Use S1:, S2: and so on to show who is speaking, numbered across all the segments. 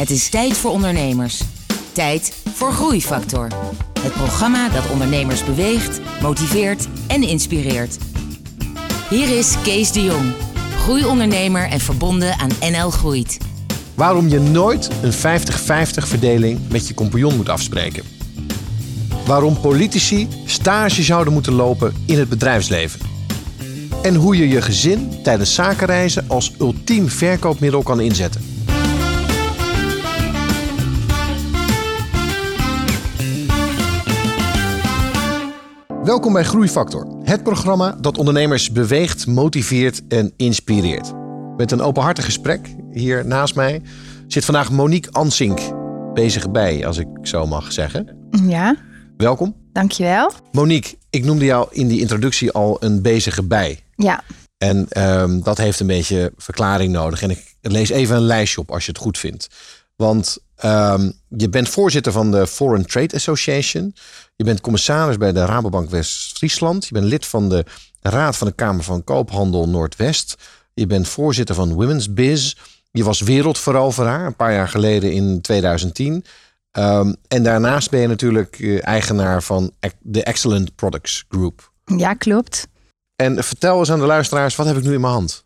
S1: Het is tijd voor ondernemers. Tijd voor Groeifactor. Het programma dat ondernemers beweegt, motiveert en inspireert. Hier is Kees de Jong, groeiondernemer en verbonden aan NL Groeit.
S2: Waarom je nooit een 50-50 verdeling met je compagnon moet afspreken. Waarom politici stage zouden moeten lopen in het bedrijfsleven. En hoe je je gezin tijdens zakenreizen als ultiem verkoopmiddel kan inzetten. Welkom bij Groeifactor, het programma dat ondernemers beweegt, motiveert en inspireert. Met een openhartig gesprek hier naast mij zit vandaag Monique Ansink, bezig bij, als ik zo mag zeggen.
S3: Ja,
S2: Welkom.
S3: dankjewel.
S2: Monique, ik noemde jou in die introductie al een bezige bij.
S3: Ja,
S2: En ehm, dat heeft een beetje verklaring nodig. En ik lees even een lijstje op als je het goed vindt. Want ehm, je bent voorzitter van de Foreign Trade Association. Je bent commissaris bij de Rabobank West-Friesland. Je bent lid van de Raad van de Kamer van Koophandel Noordwest. Je bent voorzitter van Women's Biz. Je was wereldveroveraar een paar jaar geleden in 2010. Ehm, en daarnaast ben je natuurlijk eh, eigenaar van de Excellent Products Group.
S3: ja, klopt.
S2: En vertel eens aan de luisteraars, wat heb ik nu in mijn hand?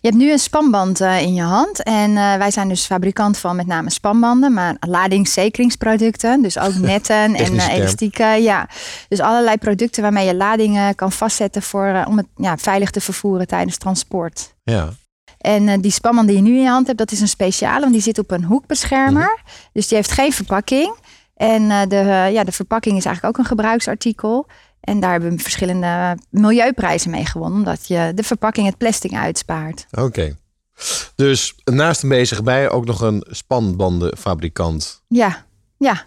S3: Je hebt nu een spanband eh, in je hand. En eh, wij zijn dus fabrikant van met name spanbanden, maar ladingszekeringsproducten. Dus ook netten en eh, elastieken. Ja. Dus allerlei producten waarmee je ladingen kan vastzetten voor, om het ja, veilig te vervoeren tijdens transport.
S2: Ja.
S3: En die spanband die je nu in je hand hebt, dat is een speciale, want die zit op een hoekbeschermer. Dus die heeft geen verpakking. En de, ja, de verpakking is eigenlijk ook een gebruiksartikel. En daar hebben we verschillende milieuprijzen mee gewonnen, omdat je de verpakking het plastic uitspaart.
S2: Oké. Dus naast een bezig bij ook nog een spanbandenfabrikant.
S3: Ja, ja.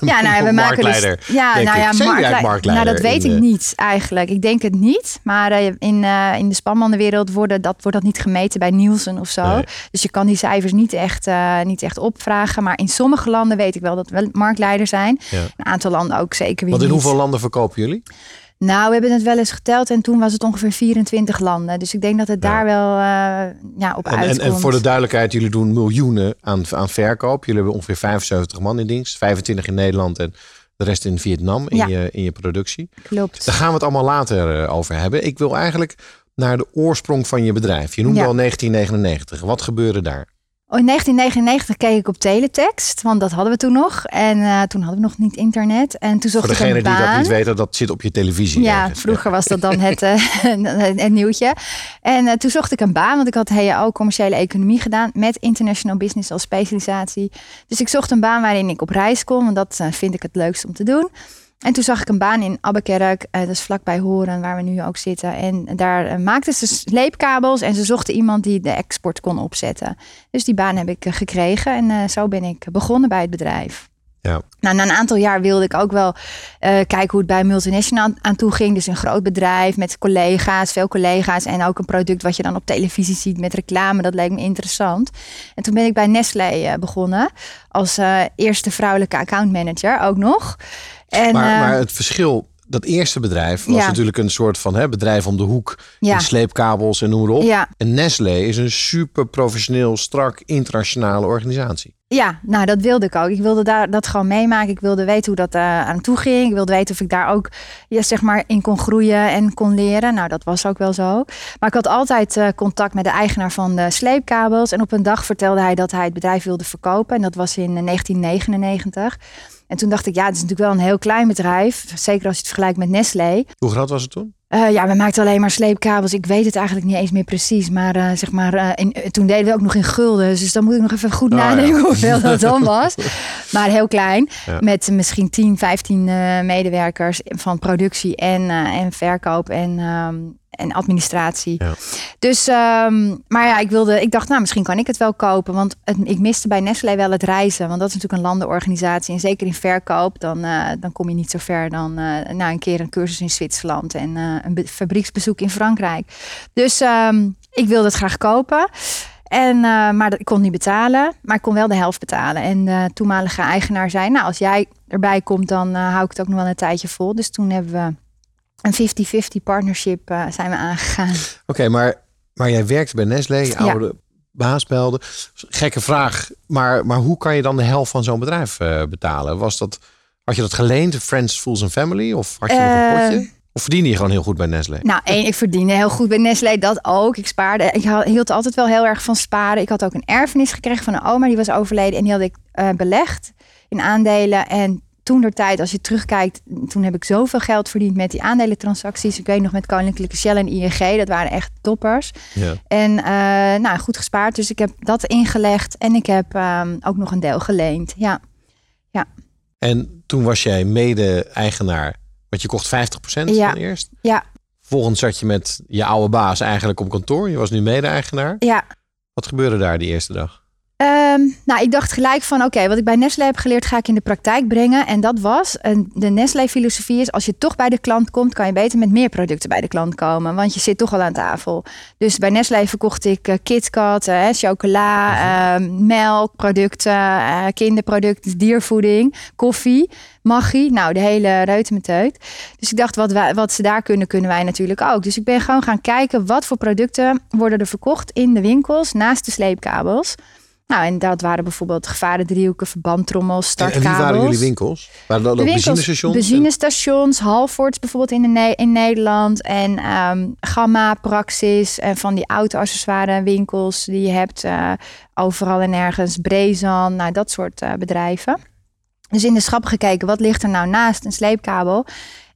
S3: Ja, nou, we maken dus.
S2: Marktleider,
S3: Ja, nou ja,
S2: Zijn jullie
S3: marktlei-
S2: eigenlijk marktleider
S3: Nou, dat weet
S2: in,
S3: ik niet eigenlijk. Ik denk het niet. Maar eh, in, eh, in de spanbandenwereld worden dat, wordt dat niet gemeten bij Nielsen of zo.
S2: Nee.
S3: Dus je kan die cijfers niet echt, eh, niet echt opvragen. Maar in sommige landen weet ik wel dat we wel marktleider zijn.
S2: Ja.
S3: Een aantal landen ook zeker weer
S2: Want in
S3: niet.
S2: hoeveel landen verkopen jullie?
S3: Nou, we hebben het wel eens geteld en toen was het ongeveer 24 landen. Dus ik denk dat het
S2: Ja.
S3: daar wel eh, ja, op
S2: En, en,
S3: uitkomt.
S2: en voor de duidelijkheid, jullie doen miljoenen aan, aan verkoop. Jullie hebben ongeveer 75 man in dienst. 25 in Nederland en de rest in Vietnam in,
S3: Ja.
S2: je, in je productie.
S3: Klopt.
S2: Daar gaan we het allemaal later eh, over hebben. Ik wil eigenlijk naar de oorsprong van je bedrijf. Je noemde
S3: Ja.
S2: al 1999. Wat gebeurde daar?
S3: Oh, in 1999 keek ik op teletext, want dat hadden we toen nog. En eh, toen hadden we nog niet internet. En toen zocht
S2: Voor
S3: ik een
S2: degenen die dat
S3: baan.
S2: niet weten, dat zit op je televisie.
S3: Ja,
S2: ergens.
S3: vroeger was dat dan het, eh, het nieuwtje. En eh, toen zocht ik een baan, want ik had HAO commerciële economie gedaan met international business als specialisatie. Dus ik zocht een baan waarin ik op reis kon, want dat vind ik het leukst om te doen. En toen zag ik een baan in Abbekerk, eh, dat is vlakbij Horen, waar we nu ook zitten. En daar eh, maakten ze sleepkabels en ze zochten iemand die de export kon opzetten. Dus die baan heb ik eh, gekregen en zo ben ik begonnen bij het bedrijf.
S2: Ja.
S3: Nou, na een aantal jaar wilde ik ook wel kijken hoe het bij multinational aan, toe ging. Dus een groot bedrijf met collega's, veel collega's. En ook een product wat je dan op televisie ziet met reclame. Dat leek me interessant. En toen ben ik bij Nestlé begonnen. Als eerste vrouwelijke accountmanager ook nog. En,
S2: Maar,
S3: eh,
S2: maar het verschil, dat eerste bedrijf was
S3: Ja.
S2: natuurlijk een soort van hè, bedrijf om de hoek.
S3: Ja.
S2: sleepkabels en noem maar op.
S3: Ja.
S2: En Nestlé is een super professioneel, strak, internationale organisatie.
S3: Ja, nou dat wilde ik ook. Ik wilde daar dat gewoon meemaken. Ik wilde weten hoe dat eh, aan toe ging. Ik wilde weten of ik daar ook ja, zeg maar in kon groeien en kon leren. Nou, dat was ook wel zo. Maar ik had altijd eh, contact met de eigenaar van de sleepkabels. En op een dag vertelde hij dat hij het bedrijf wilde verkopen. En dat was in eh, 1999. En toen dacht ik, ja, het is natuurlijk wel een heel klein bedrijf. Zeker als je het vergelijkt met Nestlé.
S2: Hoe groot was het toen?
S3: Eh, ja, we maakten alleen maar sleepkabels. Ik weet het eigenlijk niet eens meer precies. Maar eh, zeg maar, eh, in, toen deden we ook nog in gulden. Dus dan moet ik nog even goed
S2: Ah, ja.
S3: nadenken hoeveel dat dan was. Maar heel klein.
S2: Ja.
S3: Met misschien 10, 15 eh, medewerkers van productie en, en verkoop en, ehm, en administratie.
S2: Ja.
S3: Dus, ehm, maar ja, ik, wilde, ik dacht, nou, misschien kan ik het wel kopen. Want het, ik miste bij Nestlé wel het reizen. Want dat is natuurlijk een landenorganisatie. En zeker in verkoop, dan, eh, dan kom je niet zo ver dan eh na een keer een cursus in Zwitserland. En eh, een be- fabrieksbezoek in Frankrijk. Dus ehm, ik wilde het graag kopen. En, maar dat, ik kon niet betalen, maar ik kon wel de helft betalen. En de toenmalige eigenaar zei, nou als jij erbij komt, dan hou ik het ook nog wel een tijdje vol. Dus toen hebben we een 50-50 partnership eh, zijn we aangegaan.
S2: Oké, maar, maar jij werkte bij Nestlé, je
S3: Ja.
S2: oude baas belde. Gekke vraag, maar, maar hoe kan je dan de helft van zo'n bedrijf eh, betalen? Was dat, had je dat geleend, Friends, Fools and Family? Of had je nog een
S3: Eh,
S2: potje? Of verdiende je gewoon heel goed bij Nestlé?
S3: Nou, één, ik verdiende heel goed bij Nestlé, dat ook. Ik spaarde. Ik hield altijd wel heel erg van sparen. Ik had ook een erfenis gekregen van een oma, die was overleden. En die had ik belegd in aandelen. En toen der tijd, als je terugkijkt, toen heb ik zoveel geld verdiend met die aandelentransacties. Ik weet nog met Koninklijke Shell en ING, dat waren echt toppers.
S2: Ja.
S3: En eh, nou, goed gespaard. Dus ik heb dat ingelegd en ik heb ehm, ook nog een deel geleend. Ja,
S2: En toen was jij mede-eigenaar, want je kocht 50%
S3: Ja.
S2: van eerst.
S3: ja,
S2: Vervolgens zat je met je oude baas eigenlijk op kantoor. Je was nu mede-eigenaar.
S3: ja.
S2: Wat gebeurde daar die eerste dag?
S3: Ehm, nou, ik dacht gelijk van oké, wat ik bij Nestlé heb geleerd, ga ik in de praktijk brengen. En dat was, de Nestlé-filosofie is, als je toch bij de klant komt, kan je beter met meer producten bij de klant komen. Want je zit toch al aan tafel. Dus bij Nestlé verkocht ik eh, KitKat, eh, chocola, eh, melkproducten, eh, kinderproducten, diervoeding, koffie, magie. Nou, de hele reutemeteut. Dus ik dacht, wat, wat ze daar kunnen, kunnen wij natuurlijk ook. Dus ik ben gewoon gaan kijken, wat voor producten worden er verkocht in de winkels naast de sleepkabels. Nou, en dat waren bijvoorbeeld gevarendriehoeken, verbandtrommels,
S2: En, en
S3: startkabels.
S2: wie waren jullie winkels? Waren dat
S3: De
S2: ook
S3: winkels,
S2: benzinestations?
S3: benzinestations, Halfords bijvoorbeeld in, de Ne- in Nederland. En ehm, Gamma, Praxis en van die auto-accessoire winkels die je hebt. eh, overal en ergens. Brezan, nou dat soort eh, bedrijven. Dus in de schap gekeken, wat ligt er nou naast een sleepkabel?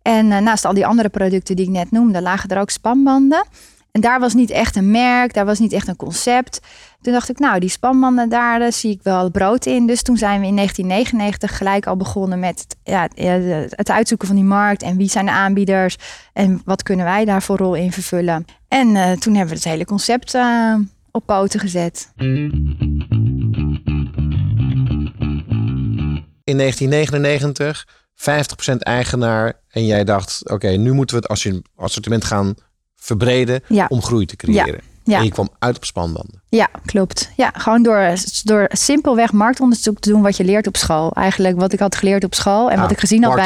S3: En eh, naast al die andere producten die ik net noemde, lagen er ook spanbanden. En daar was niet echt een merk, daar was niet echt een concept. Toen dacht ik, nou, die spanbanden, daar eh, zie ik wel brood in. Dus toen zijn we in 1999 gelijk al begonnen met het, ja, het uitzoeken van die markt. En wie zijn de aanbieders en wat kunnen wij daar voor rol in vervullen. En eh, toen hebben we het hele concept eh, op poten gezet.
S2: In 1999, 50% eigenaar. En jij dacht, oké, nu moeten we het assorti- assortiment gaan verbreden
S3: Ja.
S2: om groei te creëren.
S3: Ja.
S2: En je kwam uit op spanbanden.
S3: Ja, klopt. Ja, gewoon door, door simpelweg marktonderzoek te doen wat je leert op school. Eigenlijk wat ik had geleerd op school en wat
S2: Ah,
S3: ik gezien had bij.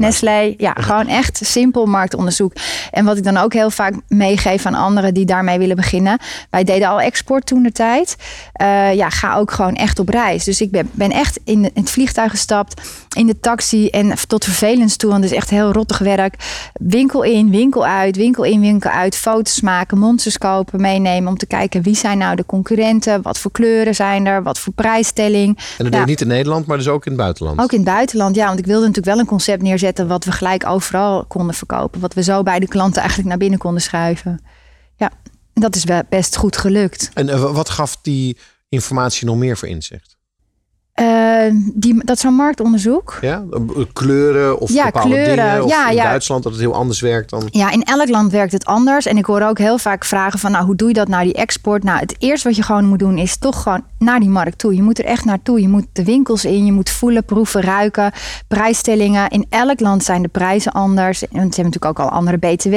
S3: Nestlé. Ja, gewoon echt simpel marktonderzoek. En wat ik dan ook heel vaak meegeef aan anderen die daarmee willen beginnen. Wij deden al export toen de tijd. Eh, ja, ga ook gewoon echt op reis. Dus ik ben, ben echt in, de- in het vliegtuig gestapt, in de taxi en tot vervelens toe. Want het is echt heel rottig werk. Winkel in, winkel uit, winkel in, winkel uit. Foto's maken, monsters kopen, meenemen om te kijken wie zijn nou de concurrenten. Wat voor kleuren zijn er, wat voor prijsstelling.
S2: En dat deed
S3: Ja.
S2: je niet in Nederland, maar dus ook in het buitenland.
S3: Ook in het buitenland, ja. Want ik wilde natuurlijk wel een concept neerzetten wat we gelijk overal konden verkopen. Wat we zo bij de klanten eigenlijk naar binnen konden schuiven. Ja, en dat is best goed gelukt.
S2: En eh, wat gaf die informatie nog meer voor inzicht?
S3: Eh, die, dat is zo'n marktonderzoek.
S2: Ja? Kleuren of
S3: Ja,
S2: bepaalde
S3: kleuren.
S2: dingen? Of
S3: Ja,
S2: in
S3: ja.
S2: Duitsland dat het heel anders werkt dan...
S3: Ja, in elk land werkt het anders. En ik hoor ook heel vaak vragen van, nou, hoe doe je dat nou, die export? Nou, het eerste wat je gewoon moet doen is toch gewoon naar die markt toe. Je moet er echt naartoe. Je moet de winkels in, je moet voelen, proeven, ruiken. Prijsstellingen. In elk land zijn de prijzen anders. En ze hebben natuurlijk ook al andere BTW.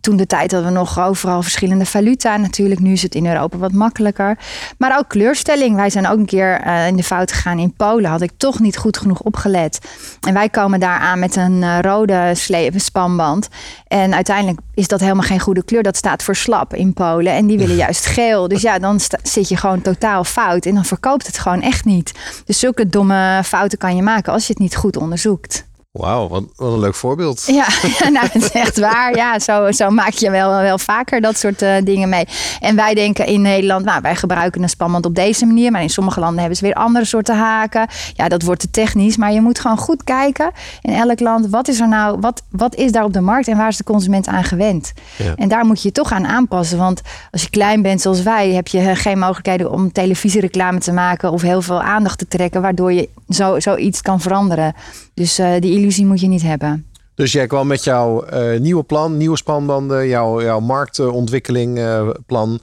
S3: Toen de tijd hadden we nog overal verschillende valuta. Natuurlijk, nu is het in Europa wat makkelijker. Maar ook kleurstelling. Wij zijn ook een keer eh, in de fout gegaan in Polen. Had ik toch niet goed genoeg opgelet. En wij komen daar aan met een eh, rode spanband. En uiteindelijk is dat helemaal geen goede kleur. Dat staat voor slap in Polen. En die willen juist geel. Dus ja, dan zit je gewoon totaal fout. En dan verkoopt het gewoon echt niet. Dus zulke domme fouten kan je maken als je het niet goed onderzoekt.
S2: Wauw, wat, wat een leuk voorbeeld.
S3: Ja, nou, dat is echt waar. Ja, zo, zo maak je wel, wel vaker dat soort eh, dingen mee. En wij denken in Nederland, nou, wij gebruiken een spanband op deze manier. Maar in sommige landen hebben ze weer andere soorten haken. Ja, dat wordt te technisch. Maar je moet gewoon goed kijken in elk land. Wat is er nou, wat, wat is daar op de markt en waar is de consument aan gewend?
S2: Ja.
S3: En daar moet je je toch aan aanpassen. Want als je klein bent zoals wij, heb je eh, geen mogelijkheden om televisiereclame te maken of heel veel aandacht te trekken, waardoor je zo, zoiets kan veranderen. Dus eh, die illusie moet je niet hebben.
S2: Dus jij kwam met jouw eh, nieuwe plan, nieuwe spanbanden, jouw, jouw marktontwikkeling eh, plan.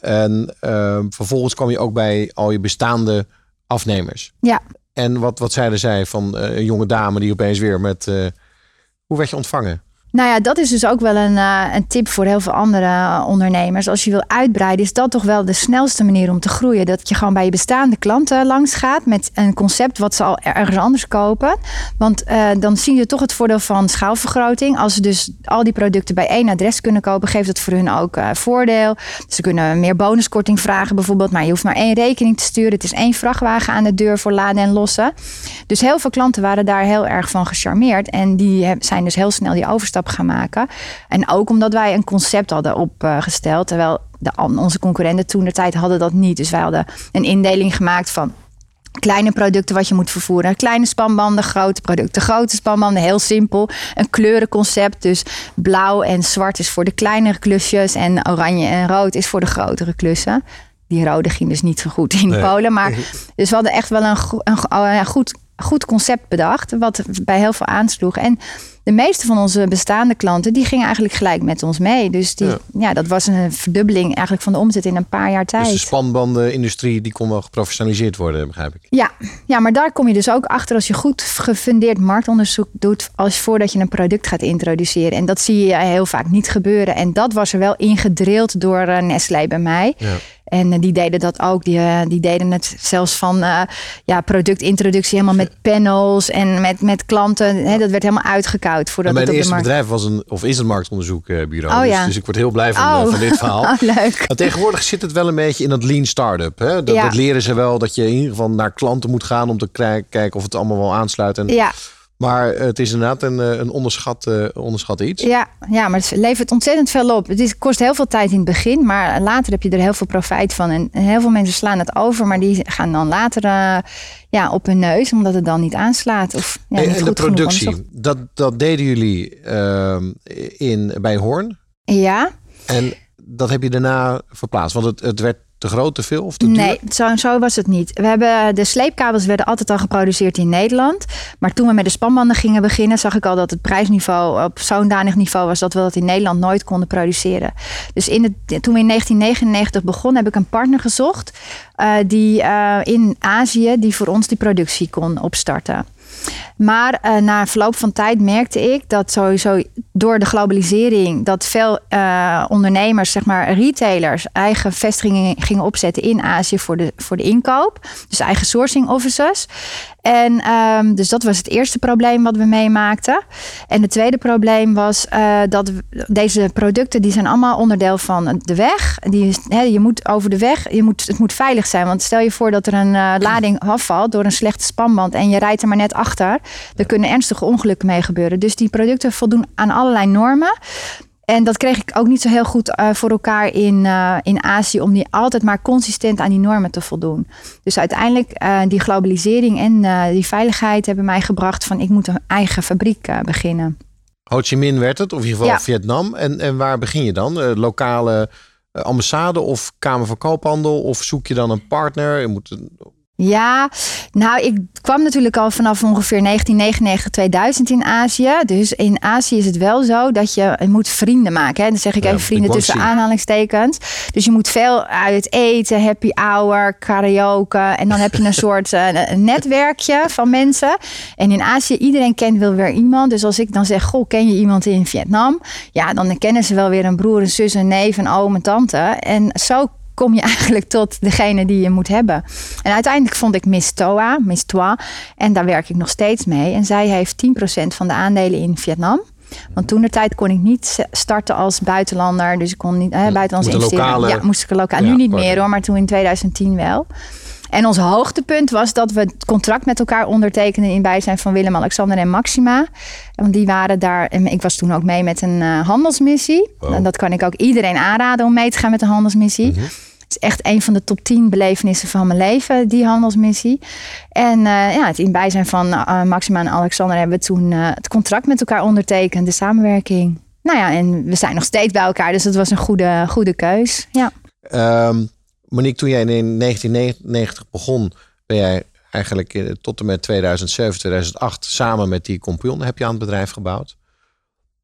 S2: En eh, vervolgens kwam je ook bij al je bestaande afnemers.
S3: Ja.
S2: En wat, wat zeiden zij van een jonge dame die opeens weer met... hoe werd je ontvangen?
S3: Nou ja, dat is dus ook wel een, uh, een tip voor heel veel andere ondernemers. Als je wil uitbreiden, is dat toch wel de snelste manier om te groeien. Dat je gewoon bij je bestaande klanten langs gaat met een concept wat ze al ergens anders kopen. Want uh, dan zie je toch het voordeel van schaalvergroting. Als ze dus al die producten bij één adres kunnen kopen, geeft dat voor hun ook uh, voordeel. Ze kunnen meer bonuskorting vragen bijvoorbeeld, maar je hoeft maar één rekening te sturen. Het is één vrachtwagen aan de deur voor laden en lossen. Dus heel veel klanten waren daar heel erg van gecharmeerd. En die zijn dus heel snel die overstap gaan maken. En ook omdat wij een concept hadden opgesteld. Terwijl de, onze concurrenten toen de tijd hadden dat niet. Dus wij hadden een indeling gemaakt van kleine producten wat je moet vervoeren. Kleine spanbanden, grote producten, grote spanbanden. Heel simpel. Een kleurenconcept. Dus blauw en zwart is voor de kleinere klusjes. En oranje en rood is voor de grotere klussen. Die rode ging dus niet zo goed in nee. Polen. Maar dus we hadden echt wel een, een, een goed, goed concept bedacht. Wat bij heel veel aansloeg. En de meeste van onze bestaande klanten, die gingen eigenlijk gelijk met ons mee. Dus die, ja. dat was een verdubbeling eigenlijk van de omzet in een paar jaar tijd.
S2: Dus de spanbandenindustrie, die kon wel geprofessionaliseerd worden, begrijp ik.
S3: Ja, ja, maar daar kom je dus ook achter als je goed gefundeerd marktonderzoek doet, als voordat je een product gaat introduceren. En dat zie je heel vaak niet gebeuren. En dat was er wel ingedrild door uh, Nestlé bij mij. Ja. En eh, die deden dat ook. Die, uh, die deden het zelfs van uh, ja, productintroductie helemaal met panels en met, met klanten. Hè, dat werd helemaal Voordat
S2: mijn
S3: het
S2: eerste
S3: markt...
S2: bedrijf was een, of is een marktonderzoekbureau.
S3: Oh,
S2: dus,
S3: ja.
S2: dus, ik word heel blij van,
S3: oh.
S2: van dit verhaal.
S3: Oh, leuk.
S2: Maar tegenwoordig zit het wel een beetje in dat lean startup. Hè? Dat,
S3: Ja.
S2: dat leren ze wel, dat je in ieder geval naar klanten moet gaan om te kijken of het allemaal wel aansluit. En,
S3: Ja,
S2: Maar het is inderdaad een, eh, een onderschat, eh, onderschat iets.
S3: ja, ja, maar het levert ontzettend veel op. Het is, kost heel veel tijd in het begin, maar later heb je er heel veel profijt van. En heel veel mensen slaan het over, maar die gaan dan later eh, ja, op hun neus, omdat het dan niet aanslaat. Of ja,
S2: en
S3: niet
S2: en de
S3: goed
S2: productie, dat, dat deden jullie ehm, in, bij Hoorn.
S3: Ja,
S2: En dat heb je daarna verplaatst. Want het, het werd te groot, te veel of te?
S3: Nee, zo, zo was het niet. We hebben, de sleepkabels werden altijd al geproduceerd in Nederland. Maar toen we met de spanbanden gingen beginnen, zag ik al dat het prijsniveau op zo'n danig niveau was dat we dat in Nederland nooit konden produceren. Dus in het, toen we in 1999 begonnen, heb ik een partner gezocht eh, die eh, in Azië die voor ons die productie kon opstarten. Maar eh, na verloop van tijd merkte ik dat sowieso door de globalisering dat veel eh, ondernemers, zeg maar retailers, eigen vestigingen gingen opzetten in Azië voor de, voor de inkoop. Dus eigen sourcing offices. En ehm, dus dat was het eerste probleem wat we meemaakten. En het tweede probleem was eh, dat deze producten die zijn allemaal onderdeel van de weg. Die, je moet over de weg, je moet, het moet veilig zijn. Want stel je voor dat er een lading afvalt door een slechte spanband en je rijdt er maar net achter. Er kunnen ernstige ongelukken mee gebeuren. Dus die producten voldoen aan allerlei normen. En dat kreeg ik ook niet zo heel goed eh, voor elkaar in, eh, in Azië om die altijd maar consistent aan die normen te voldoen. Dus uiteindelijk eh, die globalisering en die veiligheid hebben mij gebracht van ik moet een eigen fabriek beginnen.
S2: Ho Chi Minh werd het, of in ieder geval
S3: Ja.
S2: Vietnam. En, en waar begin je dan? Lokale ambassade of Kamer van Koophandel? Of zoek je dan een partner? Je moet een-
S3: Ja, nou, ik kwam natuurlijk al vanaf ongeveer 1999, 2000 in Azië. Dus in Azië is het wel zo dat je, je moet vrienden maken. Hè? Dan zeg ik
S2: Ja,
S3: even vrienden tussen
S2: zien.
S3: aanhalingstekens. Dus je moet veel uit eten, happy hour, karaoke. En dan heb je een soort eh, een netwerkje van mensen. En in Azië, iedereen kent wel weer iemand. Dus als ik dan zeg, goh, ken je iemand in Vietnam? Ja, dan kennen ze wel weer een broer, een zus, een neef, een oom, een tante. En zo kom je eigenlijk tot degene die je moet hebben. En uiteindelijk vond ik Miss Toa, Miss Toa. En daar werk ik nog steeds mee. En zij heeft 10% van de aandelen in Vietnam. Want toen de tijd kon ik niet starten als buitenlander. Dus ik kon niet
S2: Moet een
S3: investeren.
S2: lokale-
S3: Ja, moest ik lokaal.
S2: Ja,
S3: nu niet meer hoor, maar toen in 2010 wel. En ons hoogtepunt was dat we het contract met elkaar ondertekenden in bijzijn van Willem, Alexander en Maxima. Want die waren daar. En ik was toen ook mee met een eh, handelsmissie.
S2: Wow.
S3: En dat kan ik ook iedereen aanraden om mee te gaan met een handelsmissie. Het is echt een van de top 10 belevenissen van mijn leven, die handelsmissie. En eh, ja, het in bijzijn van eh, Maxima en Alexander hebben we toen eh, het contract met elkaar ondertekend, de samenwerking. Nou ja, en we zijn nog steeds bij elkaar, dus het was een goede, goede keus. Ja.
S2: Ehm, Monique, toen jij in 1999 begon, ben jij eigenlijk tot en met 2007, 2008 samen met die compagnon heb je aan het bedrijf gebouwd.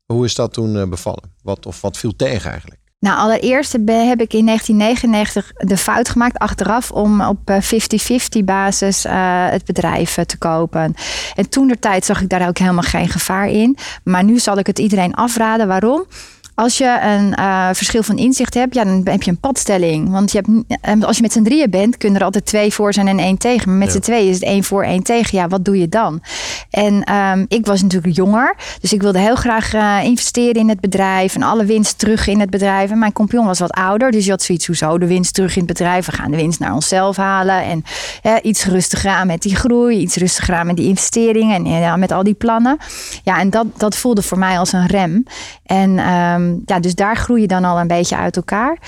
S2: Hoe is dat toen bevallen? Wat, of wat viel tegen eigenlijk?
S3: Nou, allereerst heb ik in 1999 de fout gemaakt achteraf om op 50-50 basis uh, het bedrijf te kopen. En toen de tijd zag ik daar ook helemaal geen gevaar in. Maar nu zal ik het iedereen afraden. Waarom? Als je een uh, verschil van inzicht hebt, ja, dan heb je een padstelling. Want je hebt, eh, als je met z'n drieën bent, kunnen er altijd twee voor zijn en één tegen. Maar met ja. z'n tweeën is het één voor, één tegen. Ja, wat doe je dan? En um, ik was natuurlijk jonger, dus ik wilde heel graag uh, investeren in het bedrijf en alle winst terug in het bedrijf. En mijn compagnon was wat ouder, dus je had zoiets, hoezo de winst terug in het bedrijf? We gaan de winst naar onszelf halen en iets rustiger aan met die groei, iets rustiger aan met die investeringen en ja, met al die plannen. Ja, en dat, dat voelde voor mij als een rem. En um, ja, dus daar groei je dan al een beetje uit elkaar.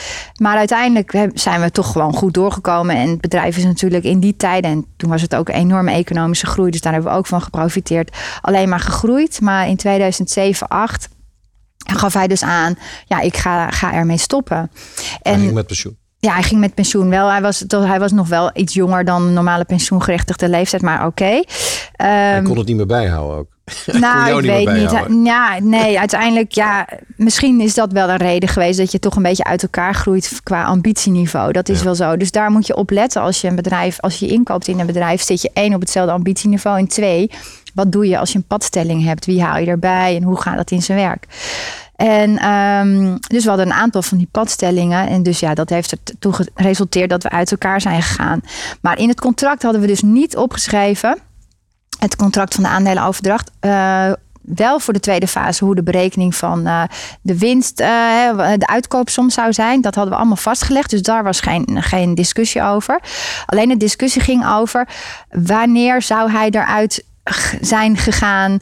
S3: Maar uiteindelijk zijn we toch gewoon goed doorgekomen. En het bedrijf is natuurlijk in die tijden, en toen was het ook een enorme economische groei, dus daar hebben we ook van geprofiteerd, alleen maar gegroeid. Maar in 2007, 2008 gaf hij dus aan, ja, ik ga, ga ermee stoppen.
S2: En, ging met pensioen.
S3: Ja, hij ging met pensioen wel. Hij was, hij was nog wel iets jonger dan normale pensioengerechtigde leeftijd, maar oké. Okay.
S2: hij kon het niet meer bijhouden ook.
S3: Nou, ik weet niet. Ja, nee, uiteindelijk, ja, misschien is dat wel een reden geweest dat je toch een beetje uit elkaar groeit qua ambitieniveau. Dat is wel zo. Dus daar moet je op letten als je een bedrijf, als je inkoopt in een bedrijf, zit je één op hetzelfde ambitieniveau. En twee, wat doe je als je een padstelling hebt? Wie haal je erbij en hoe gaat dat in zijn werk? En um, dus we hadden een aantal van die padstellingen. En dus ja, dat heeft ertoe geresulteerd dat we uit elkaar zijn gegaan. Maar in het contract hadden we dus niet opgeschreven het contract van de aandelenoverdracht. Uh, wel voor de tweede fase hoe de berekening van uh, de winst, uh, de uitkoopsom zou zijn. Dat hadden we allemaal vastgelegd. Dus daar was geen, geen discussie over. Alleen de discussie ging over wanneer zou hij eruit zijn gegaan.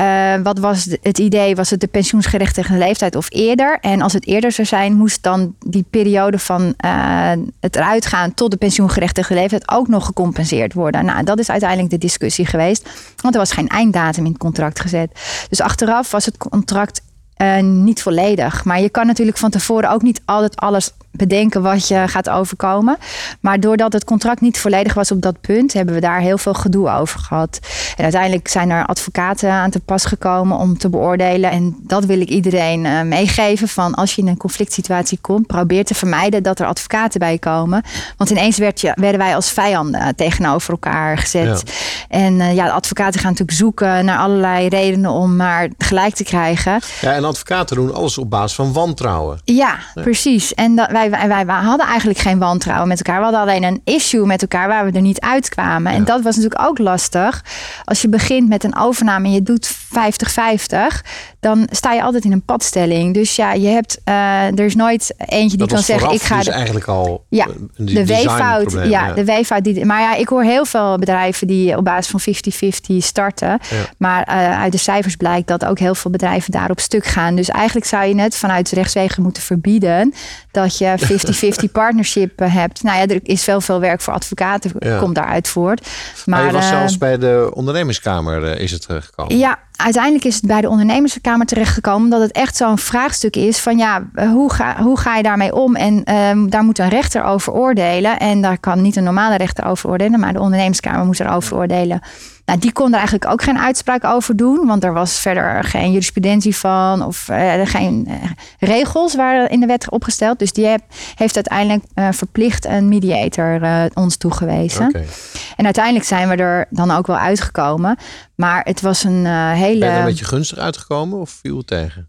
S3: Uh, wat was het idee? Was het de pensioensgerechtigde leeftijd of eerder? En als het eerder zou zijn, moest dan die periode van uh, het eruit gaan tot de pensioengerechtigde leeftijd ook nog gecompenseerd worden. Nou, dat is uiteindelijk de discussie geweest. Want er was geen einddatum in het contract gezet. Dus achteraf was het contract uh, niet volledig. Maar je kan natuurlijk van tevoren ook niet altijd alles bedenken wat je gaat overkomen. Maar doordat het contract niet volledig was op dat punt, hebben we daar heel veel gedoe over gehad. En uiteindelijk zijn er advocaten aan te pas gekomen om te beoordelen. En dat wil ik iedereen uh, meegeven: van als je in een conflict situatie komt, probeer te vermijden dat er advocaten bij komen. Want ineens werd je, werden wij als vijanden tegenover elkaar gezet. En uh, ja, de advocaten gaan natuurlijk zoeken naar allerlei redenen om maar gelijk te krijgen.
S2: Ja, en advocaten doen alles op basis van wantrouwen.
S3: Ja, ja. precies. En dat, wij wij, wij, wij, hadden eigenlijk geen wantrouwen met elkaar. We hadden alleen een issue met elkaar waar we er niet uitkwamen. En dat was natuurlijk ook lastig. Als je begint met een overname en je doet 50-50, dan sta je altijd in een padstelling. Dus ja, je hebt, uh, er is nooit eentje die kan zeggen: ik ga.
S2: Dus eigenlijk al
S3: ja, de weeffout. Ja, ja, de weeffout. Die, maar ja, ik hoor heel veel bedrijven die op basis van 50-50 starten. Ja. Maar uh, uit de cijfers blijkt dat ook heel veel bedrijven daarop stuk gaan. Dus eigenlijk zou je het vanuit rechtswegen moeten verbieden dat je 50-50 partnership eh, hebt. Nou ja, er is veel, veel werk voor advocaten, ja. komt daaruit voort.
S2: Maar, maar je was zelfs bij de ondernemerskamer is het gekomen.
S3: Ja, uiteindelijk is het bij de ondernemerskamer terechtgekomen dat het echt zo'n vraagstuk is van ja, hoe ga, hoe ga je daarmee om? En um, daar moet een rechter over oordelen. En daar kan niet een normale rechter over oordelen, maar de ondernemerskamer moet erover oordelen. Nou, die kon er eigenlijk ook geen uitspraak over doen, want er was verder geen jurisprudentie van of uh, geen uh, regels waren in de wet opgesteld. Dus die heb, heeft uiteindelijk uh, verplicht een mediator ons toegewezen. Okay. En uiteindelijk zijn we er dan ook wel uitgekomen. Maar het was een hele. Ben
S2: je er een beetje gunstig uitgekomen of viel het tegen?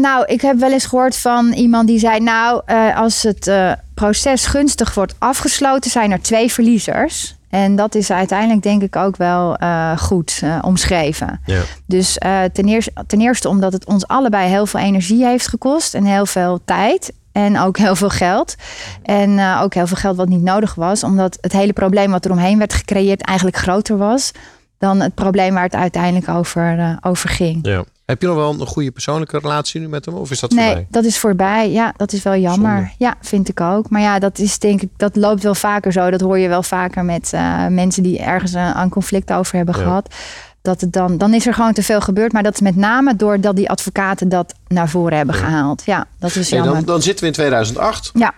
S3: nou, ik heb wel eens gehoord van iemand die zei: Nou, als het proces gunstig wordt afgesloten, zijn er twee verliezers. En dat is uiteindelijk denk ik ook wel uh, goed uh, omschreven. Ja. Dus uh, ten, eerste, ten eerste omdat het ons allebei heel veel energie heeft gekost en heel veel tijd. En ook heel veel geld. En ook heel veel geld wat niet nodig was. Omdat het hele probleem wat er omheen werd gecreëerd eigenlijk groter was dan het probleem waar het uiteindelijk over, over ging.
S2: Ja. Heb je nog wel een goede persoonlijke relatie nu met hem? Of is dat
S3: nee,
S2: voorbij?
S3: dat is voorbij. Ja, dat is wel jammer. Zonde. Ja, vind ik ook. Maar ja, dat is denk ik, dat loopt wel vaker zo. Dat hoor je wel vaker met uh, mensen die ergens een, een conflict over hebben ja. gehad. Dat het dan, dan is er gewoon te veel gebeurd. Maar dat is met name doordat die advocaten dat naar voren hebben ja. gehaald. Ja, dat is jammer.
S2: Hey, dan, dan, zitten we in 2008.
S3: Ja.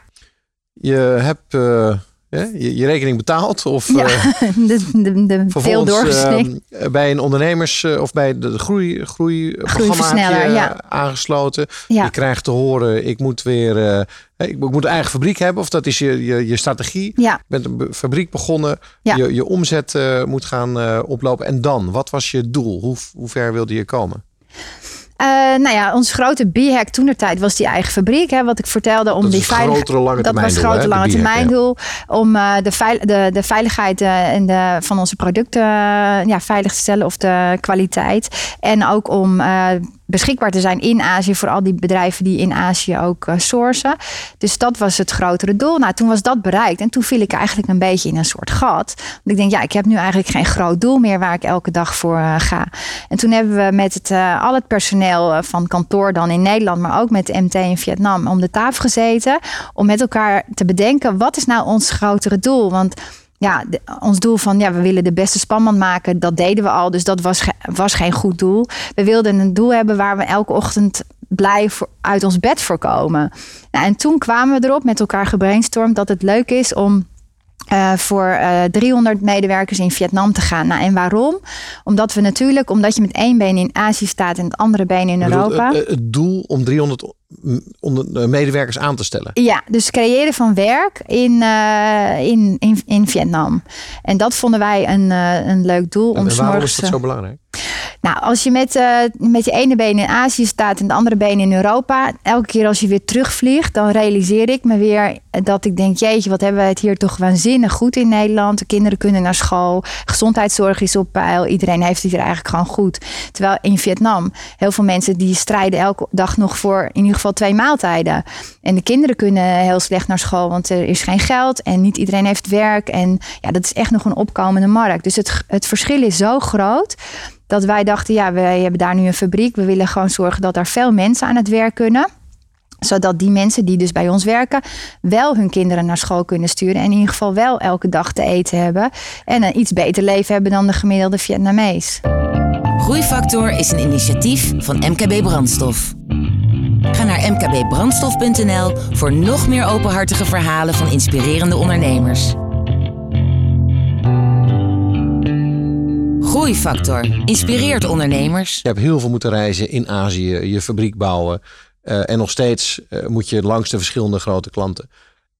S2: Je hebt uh, hè, je, je rekening betaalt of
S3: Ja,
S2: eh,
S3: de, de, de veel
S2: vervolgens
S3: doorgesnikt.
S2: eh, bij een ondernemers eh, of bij de, de groei, groei programma heb je
S3: Groeiversneller,
S2: eh,
S3: ja.
S2: aangesloten.
S3: Ja.
S2: Je krijgt te horen, ik moet weer, ik, moet- ik moet een eigen fabriek hebben of dat is je, je, je strategie.
S3: ja.
S2: Je bent een fabriek begonnen,
S3: Ja.
S2: je, je omzet moet gaan oplopen. En dan, wat was je doel? Hoe, hoe ver wilde je komen?
S3: Eh, nou ja, ons grote B-hack toen de tijd was die eigen fabriek. Hè, wat ik vertelde om
S2: Dat
S3: die
S2: het
S3: veilig-
S2: grotere lange
S3: Dat was het grote lange termijn doel. Om eh, de, veil- de, de veiligheid eh, en de, van onze producten eh, ja, veilig te stellen of de kwaliteit. En ook om eh, beschikbaar te zijn in Azië voor al die bedrijven die in Azië ook eh, sourcen. Dus dat was het grotere doel. Nou, toen was dat bereikt. En toen viel ik eigenlijk een beetje in een soort gat. Want ik denk, ja, ik heb nu eigenlijk geen groot doel meer waar ik elke dag voor eh, ga. En toen hebben we met het, eh, al het personeel van kantoor dan in Nederland, maar ook met de MT in Vietnam, om de tafel gezeten. Om met elkaar te bedenken, wat is nou ons grotere doel? Want ja, ons doel van ja, we willen de beste spanman maken, dat deden we al. Dus dat was, was geen goed doel. We wilden een doel hebben waar we elke ochtend blij uit ons bed voor komen. Nou, en toen kwamen we erop met elkaar gebrainstormd dat het leuk is om eh, voor eh 300 medewerkers in Vietnam te gaan. Nou, en waarom? Omdat we natuurlijk, omdat je met één been in Azië staat en het andere been in
S2: bedoel,
S3: Europa.
S2: Het, het doel om 300 onder, eh, medewerkers aan te stellen.
S3: Ja, dus creëren van werk in, eh, in, in, in Vietnam. En dat vonden wij een, eh, een leuk doel.
S2: En,
S3: om
S2: en waarom is dat
S3: eh,
S2: zo belangrijk?
S3: Nou, als je met, eh, met je ene been in Azië staat en de andere been in Europa, elke keer als je weer terugvliegt, dan realiseer ik me weer dat ik denk: jeetje, wat hebben we het hier toch waanzinnig goed in Nederland. De kinderen kunnen naar school, gezondheidszorg is op peil, iedereen heeft het hier eigenlijk gewoon goed. Terwijl in Vietnam heel veel mensen die strijden elke dag nog voor in ieder geval twee maaltijden. En de kinderen kunnen heel slecht naar school, want er is geen geld en niet iedereen heeft werk. En ja, dat is echt nog een opkomende markt. Dus het, het verschil is zo groot dat wij dachten, ja, wij hebben daar nu een fabriek. We willen gewoon zorgen dat er veel mensen aan het werk kunnen zodat die mensen die dus bij ons werken, wel hun kinderen naar school kunnen sturen. En in ieder geval wel elke dag te eten hebben. En een iets beter leven hebben dan de gemiddelde Vietnamees.
S1: Groeifactor is een initiatief van MKB Brandstof. Ga naar mkbbrandstof.nl voor nog meer openhartige verhalen van inspirerende ondernemers. Groeifactor inspireert ondernemers.
S2: Je hebt heel veel moeten reizen in Azië, je fabriek bouwen. Eh, en nog steeds eh, moet je langs de verschillende grote klanten.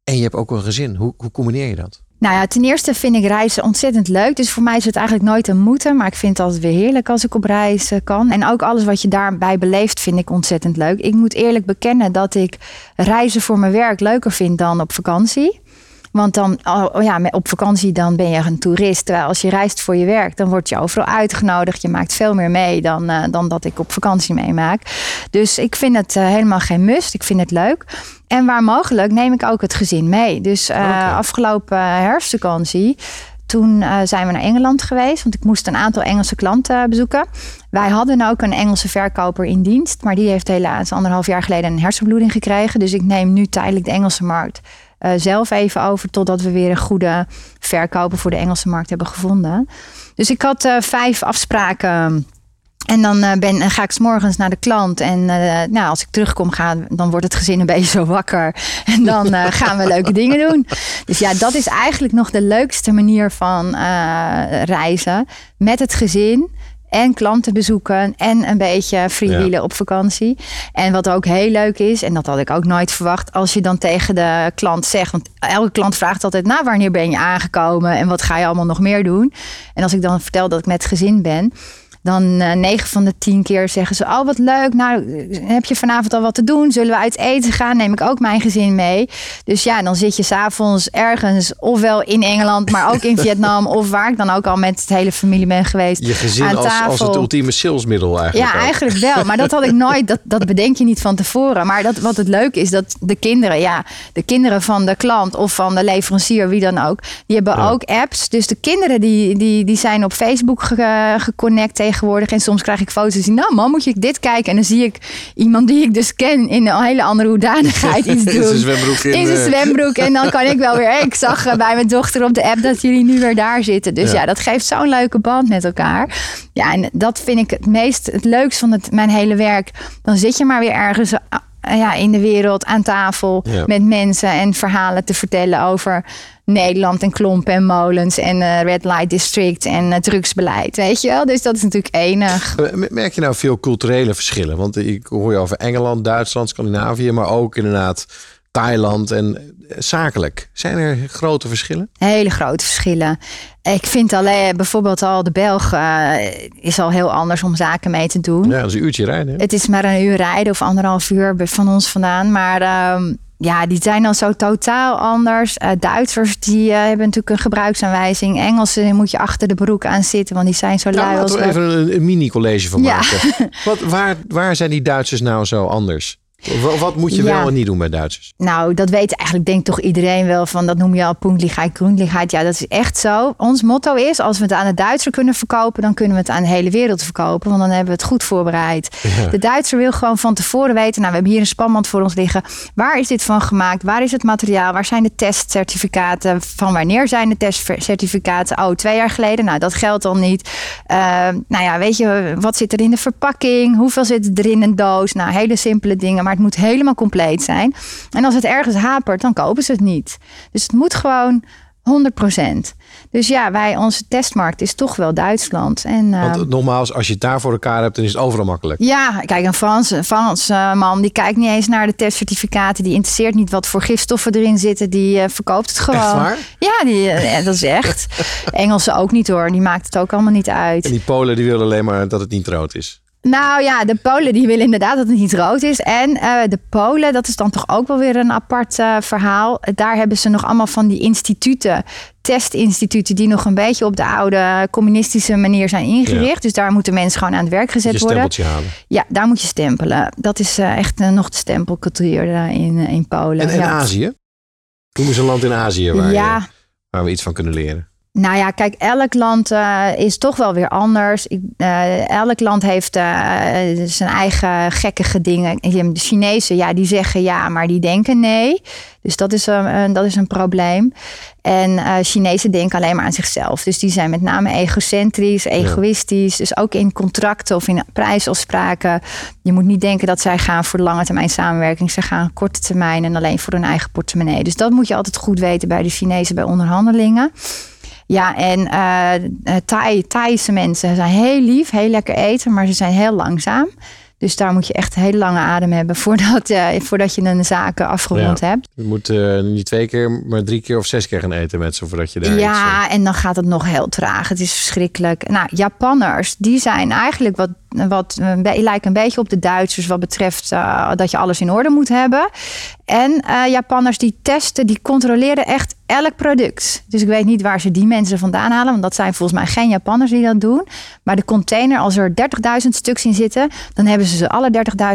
S2: En je hebt ook een gezin. Hoe, hoe combineer je dat?
S3: Nou ja, ten eerste vind ik reizen ontzettend leuk. Dus voor mij is het eigenlijk nooit een moeten. Maar ik vind het altijd weer heerlijk als ik op reis eh, kan. En ook alles wat je daarbij beleeft vind ik ontzettend leuk. Ik moet eerlijk bekennen dat ik reizen voor mijn werk leuker vind dan op vakantie. Want dan, oh ja, op vakantie dan ben je een toerist. Terwijl als je reist voor je werk, dan word je overal uitgenodigd. Je maakt veel meer mee dan, eh, dan dat ik op vakantie meemaak. Dus ik vind het eh, helemaal geen must. Ik vind het leuk. En waar mogelijk neem ik ook het gezin mee. Dus
S2: Oké.
S3: afgelopen herfstvakantie. Toen zijn we naar Engeland geweest, want ik moest een aantal Engelse klanten bezoeken. Wij hadden ook een Engelse verkoper in dienst, maar die heeft helaas anderhalf jaar geleden een hersenbloeding gekregen. Dus ik neem nu tijdelijk de Engelse markt eh, zelf even over, totdat we weer een goede verkoper voor de Engelse markt hebben gevonden. Dus ik had eh, vijf afspraken. En dan eh, ben, ga ik 's morgens naar de klant. En nou, als ik terugkom, ga, dan wordt het gezin een beetje zo wakker. En dan gaan we leuke dingen doen. Dus ja, dat is eigenlijk nog de leukste manier van reizen. Met het gezin. En klanten bezoeken. En een beetje freewheelen
S2: Ja.
S3: op vakantie. En wat ook heel leuk is, en dat had ik ook nooit verwacht. Als je dan tegen de klant zegt. Want elke klant vraagt altijd: Nou, wanneer ben je aangekomen? En wat ga je allemaal nog meer doen? En als ik dan vertel dat ik met gezin ben. Dan eh 9 van de 10 keer zeggen ze: Oh, wat leuk. Nou, heb je vanavond al wat te doen? Zullen we uit eten gaan? Neem ik ook mijn gezin mee. Dus ja, dan zit je s'avonds ergens, ofwel in Engeland, maar ook in Vietnam, of waar ik dan ook al met het hele familie ben geweest.
S2: Je gezin
S3: aan
S2: als, het ultieme salesmiddel eigenlijk.
S3: Ja,
S2: ook.
S3: eigenlijk wel. Maar dat had ik nooit. Dat, dat bedenk je niet van tevoren. Maar dat, wat het leuke is, dat de kinderen, ja, de kinderen van de klant of van de leverancier, wie dan ook, die hebben
S2: Ja.
S3: ook apps. Dus de kinderen die, die, die zijn op Facebook ge- geconnect tegenwoordig. En soms krijg ik foto's die, nou man, moet je dit kijken? En dan zie ik iemand die ik dus ken in een hele andere hoedanigheid iets doen.
S2: In zijn zwembroek in,
S3: In zijn
S2: eh.
S3: zwembroek. En dan kan ik wel weer. Ik zag eh, bij mijn dochter op de app dat jullie nu weer daar zitten. Dus
S2: Ja.
S3: ja, dat geeft zo'n leuke band met elkaar. Ja, en dat vind ik het meest, het leukst van het, mijn hele werk. Dan zit je maar weer ergens eh, ja, in de wereld aan tafel
S2: Ja.
S3: met mensen en verhalen te vertellen over Nederland en klompen en molens en eh, Red Light District en eh, drugsbeleid, weet je wel? Dus dat is natuurlijk enig.
S2: Eh, Merk je nou veel culturele verschillen? Want ik hoor je over Engeland, Duitsland, Scandinavië, maar ook inderdaad Thailand en eh, zakelijk. Zijn er grote verschillen?
S3: Hele grote verschillen. Ik vind alleen bijvoorbeeld al de Belg eh, is al heel anders om zaken mee te doen.
S2: Ja, dat is een uurtje rijden. hè?
S3: Het is maar een uur rijden of anderhalf uur van ons vandaan. Maar ehm, ja, die zijn dan zo totaal anders. Eh, Duitsers die hebben natuurlijk een gebruiksaanwijzing. Engelsen moet je achter de broek aan zitten, want die zijn zo
S2: Nou,
S3: lui als
S2: laten we
S3: we.
S2: even een, een mini-college van
S3: Ja.
S2: maken. Wat, waar, waar zijn die Duitsers nou zo anders? Wat, moet je
S3: Ja.
S2: wel en niet doen bij Duitsers?
S3: Nou, dat weet eigenlijk denk ik toch iedereen wel van. Dat noem je al punktligheid, groenligheid. Ja, dat is echt zo. Ons motto is, als we het aan de Duitser kunnen verkopen... dan kunnen we het aan de hele wereld verkopen. Want dan hebben we het goed voorbereid. De Duitser wil gewoon van tevoren weten... nou, we hebben hier een spanband voor ons liggen. Waar is dit van gemaakt? Waar is het materiaal? Waar zijn de testcertificaten? Van wanneer zijn de testcertificaten? Oh, twee jaar geleden? Nou, dat geldt dan niet. Eh, nou ja, weet je, wat zit er in de verpakking? Hoeveel zit er in een doos? Nou, hele simpele dingen. Maar het moet helemaal compleet zijn. En als het ergens hapert, dan kopen ze het niet. Dus het moet gewoon 100%. Dus ja, wij, onze testmarkt is toch wel Duitsland. En,
S2: Want nogmaals, als je het daar voor elkaar hebt, dan is het overal makkelijk.
S3: ja, kijk, een Frans, een Frans eh, man die kijkt niet eens naar de testcertificaten. Die interesseert niet wat voor gifstoffen erin zitten. Die eh, verkoopt het gewoon.
S2: Echt waar?
S3: Ja, die, eh, dat is echt. Engelsen ook niet hoor. Die maakt het ook allemaal niet uit.
S2: En die Polen die willen alleen maar dat het niet rood is.
S3: Nou ja, de Polen die willen inderdaad dat het niet rood is. En eh, de Polen, dat is dan toch ook wel weer een apart eh, verhaal. Daar hebben ze nog allemaal van die instituten, testinstituten, die nog een beetje op de oude communistische manier zijn ingericht. Dus daar moeten mensen gewoon aan het werk
S2: Je
S3: gezet worden.
S2: stempeltje halen.
S3: Ja, daar moet je stempelen. Dat is eh, echt nog de stempelcultuur in, in Polen.
S2: En, en
S3: ja.
S2: Azië? Noem eens een land in Azië waar,
S3: Ja.
S2: je- waar we iets van kunnen leren.
S3: Nou ja, kijk, elk land eh, is toch wel weer anders. Ik, eh, elk land heeft eh, zijn eigen gekkige dingen. De Chinezen, ja, die zeggen ja, maar die denken nee. Dus dat is een, dat is een probleem. En Chinezen denken alleen maar aan zichzelf. Dus die zijn met name egocentrisch, egoïstisch. Dus ook in contracten of in prijsafspraken. Je moet niet denken dat zij gaan voor de lange termijn samenwerking. Ze gaan korte termijn en alleen voor hun eigen portemonnee. Dus dat moet je altijd goed weten bij de Chinezen bij onderhandelingen. Ja, en Thai, Thaise mensen zijn heel lief, heel lekker eten, maar ze zijn heel langzaam. Dus daar moet je echt een hele lange adem hebben voordat, eh, voordat je een zaak afgerond
S2: Ja.
S3: hebt.
S2: Je moet niet twee keer, maar drie keer of zes keer gaan eten met ze voordat je daar iets,
S3: Ja, en dan gaat het nog heel traag. Het is verschrikkelijk. Nou, Japanners, die zijn eigenlijk wat, wat lijken een beetje op de Duitsers wat betreft eh, dat je alles in orde moet hebben. En eh, Japanners die testen, die controleren echt elk product. Dus ik weet niet waar ze die mensen vandaan halen, want dat zijn volgens mij geen Japanners die dat doen. Maar de container, als er 30.000 stuks in zitten, dan hebben ze ze alle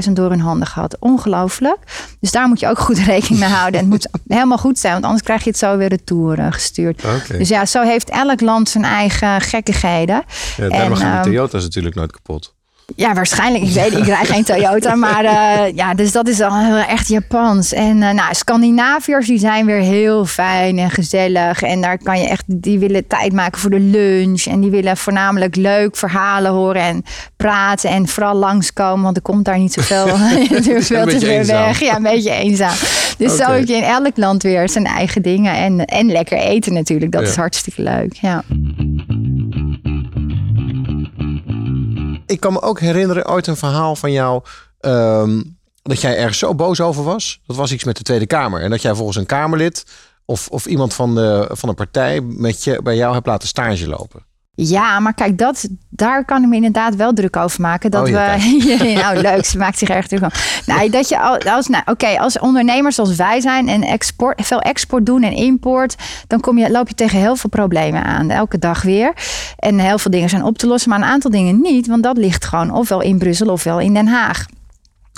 S3: 30.000 door hun handen gehad. Ongelooflijk. Dus daar moet je ook goed rekening mee houden. En het moet helemaal goed zijn, want anders krijg je het zo weer retour eh, gestuurd. Dus ja, zo heeft elk land zijn eigen gekkigheden.
S2: Ja, daarom
S3: En,
S2: gaan die
S3: ehm,
S2: Toyota's natuurlijk nooit kapot.
S3: Ja, waarschijnlijk. Ik weet, ik rijd geen Toyota, maar eh, ja, dus dat is al heel echt Japans. En eh, nou, Scandinaviërs die zijn weer heel fijn en gezellig. En daar kan je echt, die willen tijd maken voor de lunch. En die willen voornamelijk leuk verhalen horen en praten. En vooral langskomen, want er komt daar niet zoveel. er veel te ver weg. Ja, een beetje eenzaam. Dus zo
S2: Oké.
S3: heb je in elk land weer zijn eigen dingen. En, en lekker eten natuurlijk. Dat
S2: Ja.
S3: is hartstikke leuk. Ja.
S2: Ik kan me ook herinneren ooit een verhaal van jou. ehm, dat jij ergens zo boos over was. Dat was iets met de Tweede Kamer. En dat jij volgens een Kamerlid of, of iemand van, de, van een partij met je, bij jou hebt laten stage lopen.
S3: Ja, maar kijk, dat, daar kan ik me inderdaad wel druk over maken. Dat
S2: Oh, ja,
S3: we. nou, leuk, ze maakt zich erg druk. Nou, dat je al- als, nou, oké, als ondernemers zoals wij zijn en export, veel export doen en import, dan kom je, loop je tegen heel veel problemen aan. Elke dag weer. En heel veel dingen zijn op te lossen, maar een aantal dingen niet, want dat ligt gewoon ofwel in Brussel ofwel in Den Haag.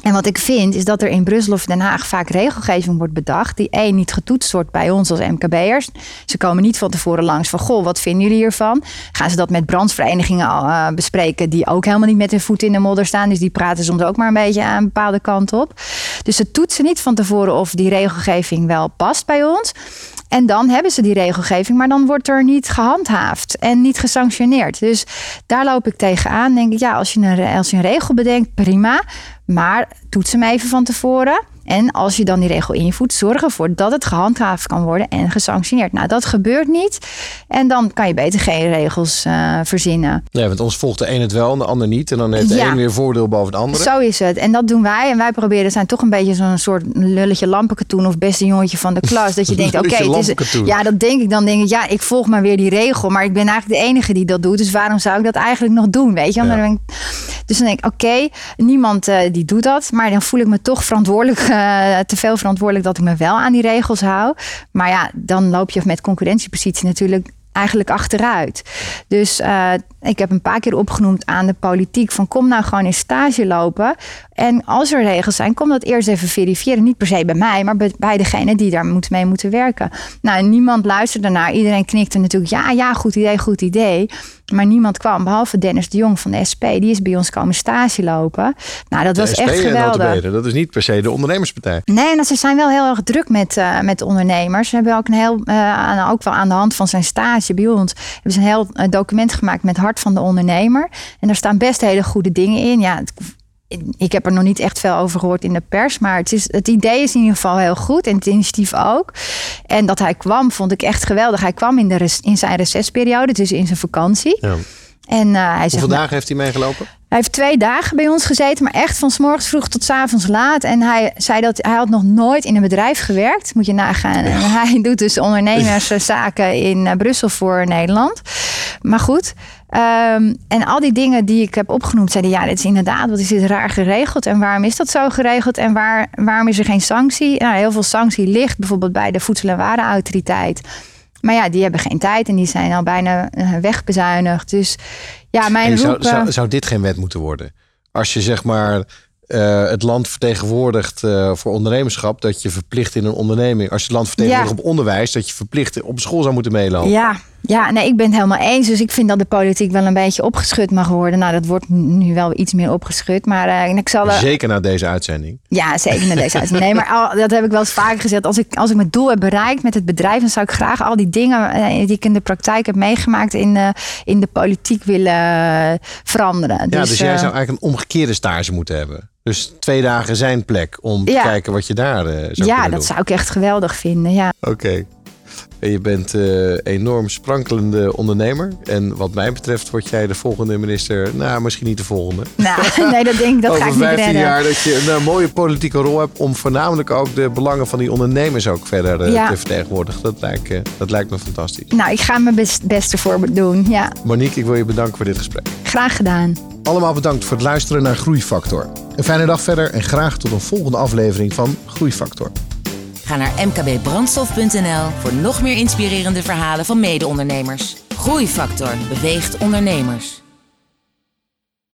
S3: En wat ik vind is dat er in Brussel of Den Haag vaak regelgeving wordt bedacht. die één niet getoetst wordt bij ons als MKB'ers. Ze komen niet van tevoren langs van goh, wat vinden jullie hiervan? Gaan ze dat met brandsverenigingen eh, bespreken die ook helemaal niet met hun voet in de modder staan. Dus die praten soms ook maar een beetje aan een bepaalde kant op. Dus ze toetsen niet van tevoren of die regelgeving wel past bij ons. En dan hebben ze die regelgeving, maar dan wordt er niet gehandhaafd en niet gesanctioneerd. Dus daar loop ik tegenaan. Denk ik, ja, als je een, als je een regel bedenkt, prima. Maar toets hem even van tevoren. En als je dan die regel invoert, zorg ervoor dat het gehandhaafd kan worden en gesanctioneerd. Nou, dat gebeurt niet. En dan kan je beter geen regels uh, verzinnen.
S2: Nee, want ons volgt de een het wel en de ander niet. En dan heeft de ja. een weer voordeel boven de andere.
S3: Zo is het. En dat doen wij. En wij proberen zijn toch een beetje zo'n soort lulletje lampenkatoen of beste jongetje van de klas. Dat je denkt, oké, okay, ja, dat denk ik. Dan denk ik, ja, ik volg maar weer die regel. Maar ik ben eigenlijk de enige die dat doet. Dus waarom zou ik dat eigenlijk nog doen? Weet je? Ja. Dan ik, dus dan denk ik, oké, niemand uh, die doet dat. Maar dan voel ik me toch verantwoordelijk uh, te veel verantwoordelijk dat ik me wel aan die regels hou. Maar ja, dan loop je met concurrentiepositie natuurlijk eigenlijk achteruit. Dus uh, ik heb een paar keer opgenoemd aan de politiek van kom nou gewoon in stage lopen. En als er regels zijn, kom dat eerst even verifiëren. Niet per se bij mij, maar bij degene die daar moet, mee moeten werken. Nou, niemand luisterde naar. Iedereen knikte natuurlijk ja, ja, goed idee, goed idee. Maar niemand kwam, behalve Dennis de Jong van de SP. Die is bij ons komen stage lopen. Nou, dat was echt geweldig.
S2: Dat is niet per se de ondernemerspartij.
S3: Nee, ze zijn wel heel erg druk met, uh, met ondernemers. Ze hebben ook, een heel, uh, ook wel aan de hand van zijn stage bij ons... hebben ze een heel uh, document gemaakt met hart van de ondernemer. En daar staan best hele goede dingen in. Ja, het, ik heb er nog niet echt veel over gehoord in de pers. Maar het, is, het idee is in ieder geval heel goed. En het initiatief ook. En dat hij kwam, vond ik echt geweldig. Hij kwam in, de, in zijn recessperiode, dus in zijn vakantie. Ja. En, uh, hij
S2: Hoeveel dagen heeft hij meegelopen?
S3: Hij heeft twee dagen bij ons gezeten, maar echt van s morgens vroeg tot s avonds laat. En hij zei dat hij had nog nooit in een bedrijf gewerkt. Moet je nagaan. Hij doet dus ondernemerszaken in uh, Brussel voor Nederland. Maar goed. Um, en al die dingen die ik heb opgenoemd, zeiden ja, dit is inderdaad, wat is dit raar geregeld? En waarom is dat zo geregeld? En waar, waarom is er geen sanctie? Nou, heel veel sanctie ligt bijvoorbeeld bij de Voedsel- en Warenautoriteit. Maar ja, die hebben geen tijd en die zijn al bijna eh, wegbezuinigd. Dus ja, mijn roep...
S2: Zou, zou, zou, dit geen wet moeten worden? Als je zeg maar uh, het land vertegenwoordigt uh, voor ondernemerschap, dat je verplicht in een onderneming, als je het land vertegenwoordigt ja. op onderwijs, dat je verplicht op school zou moeten meelopen.
S3: Ja, ja, nee, ik ben het helemaal eens. Dus ik vind dat de politiek wel een beetje opgeschud mag worden. Nou, dat wordt nu wel iets meer opgeschud. Maar uh, ik zal.
S2: Zeker na deze uitzending.
S3: Ja, zeker na deze uitzending. Nee, maar al, dat heb ik wel eens vaker gezegd. Als ik, als ik mijn doel heb bereikt met het bedrijf, dan zou ik graag al die dingen die ik in de praktijk heb meegemaakt, in, uh, in de politiek willen veranderen.
S2: Ja,
S3: dus,
S2: dus jij zou eigenlijk een omgekeerde stage moeten hebben. Dus twee dagen zijn plek om te kijken wat je daar uh, zou
S3: Ja, dat zou ik echt geweldig vinden. Ja.
S2: Oké. Okay. Je bent uh, enorm sprankelende ondernemer. En wat mij betreft word jij de volgende minister. Nou, misschien niet de volgende.
S3: Nou, nee, dat denk ik. Dat
S2: Over
S3: ga ik niet
S2: 15 jaar dat je een mooie politieke rol hebt. om voornamelijk ook de belangen van die ondernemers ook verder uh, ja. te vertegenwoordigen. Dat lijkt, uh, dat lijkt me fantastisch.
S3: Nou, ik ga mijn best, beste voor doen. Ja.
S2: Monique, ik wil je bedanken voor dit gesprek.
S3: Graag gedaan.
S2: Allemaal bedankt voor het luisteren naar Groeifactor. Een fijne dag verder en graag tot een volgende aflevering van Groeifactor.
S1: Ga naar mkbbrandstof.nl voor nog meer inspirerende verhalen van mede-ondernemers. Groeifactor beweegt ondernemers.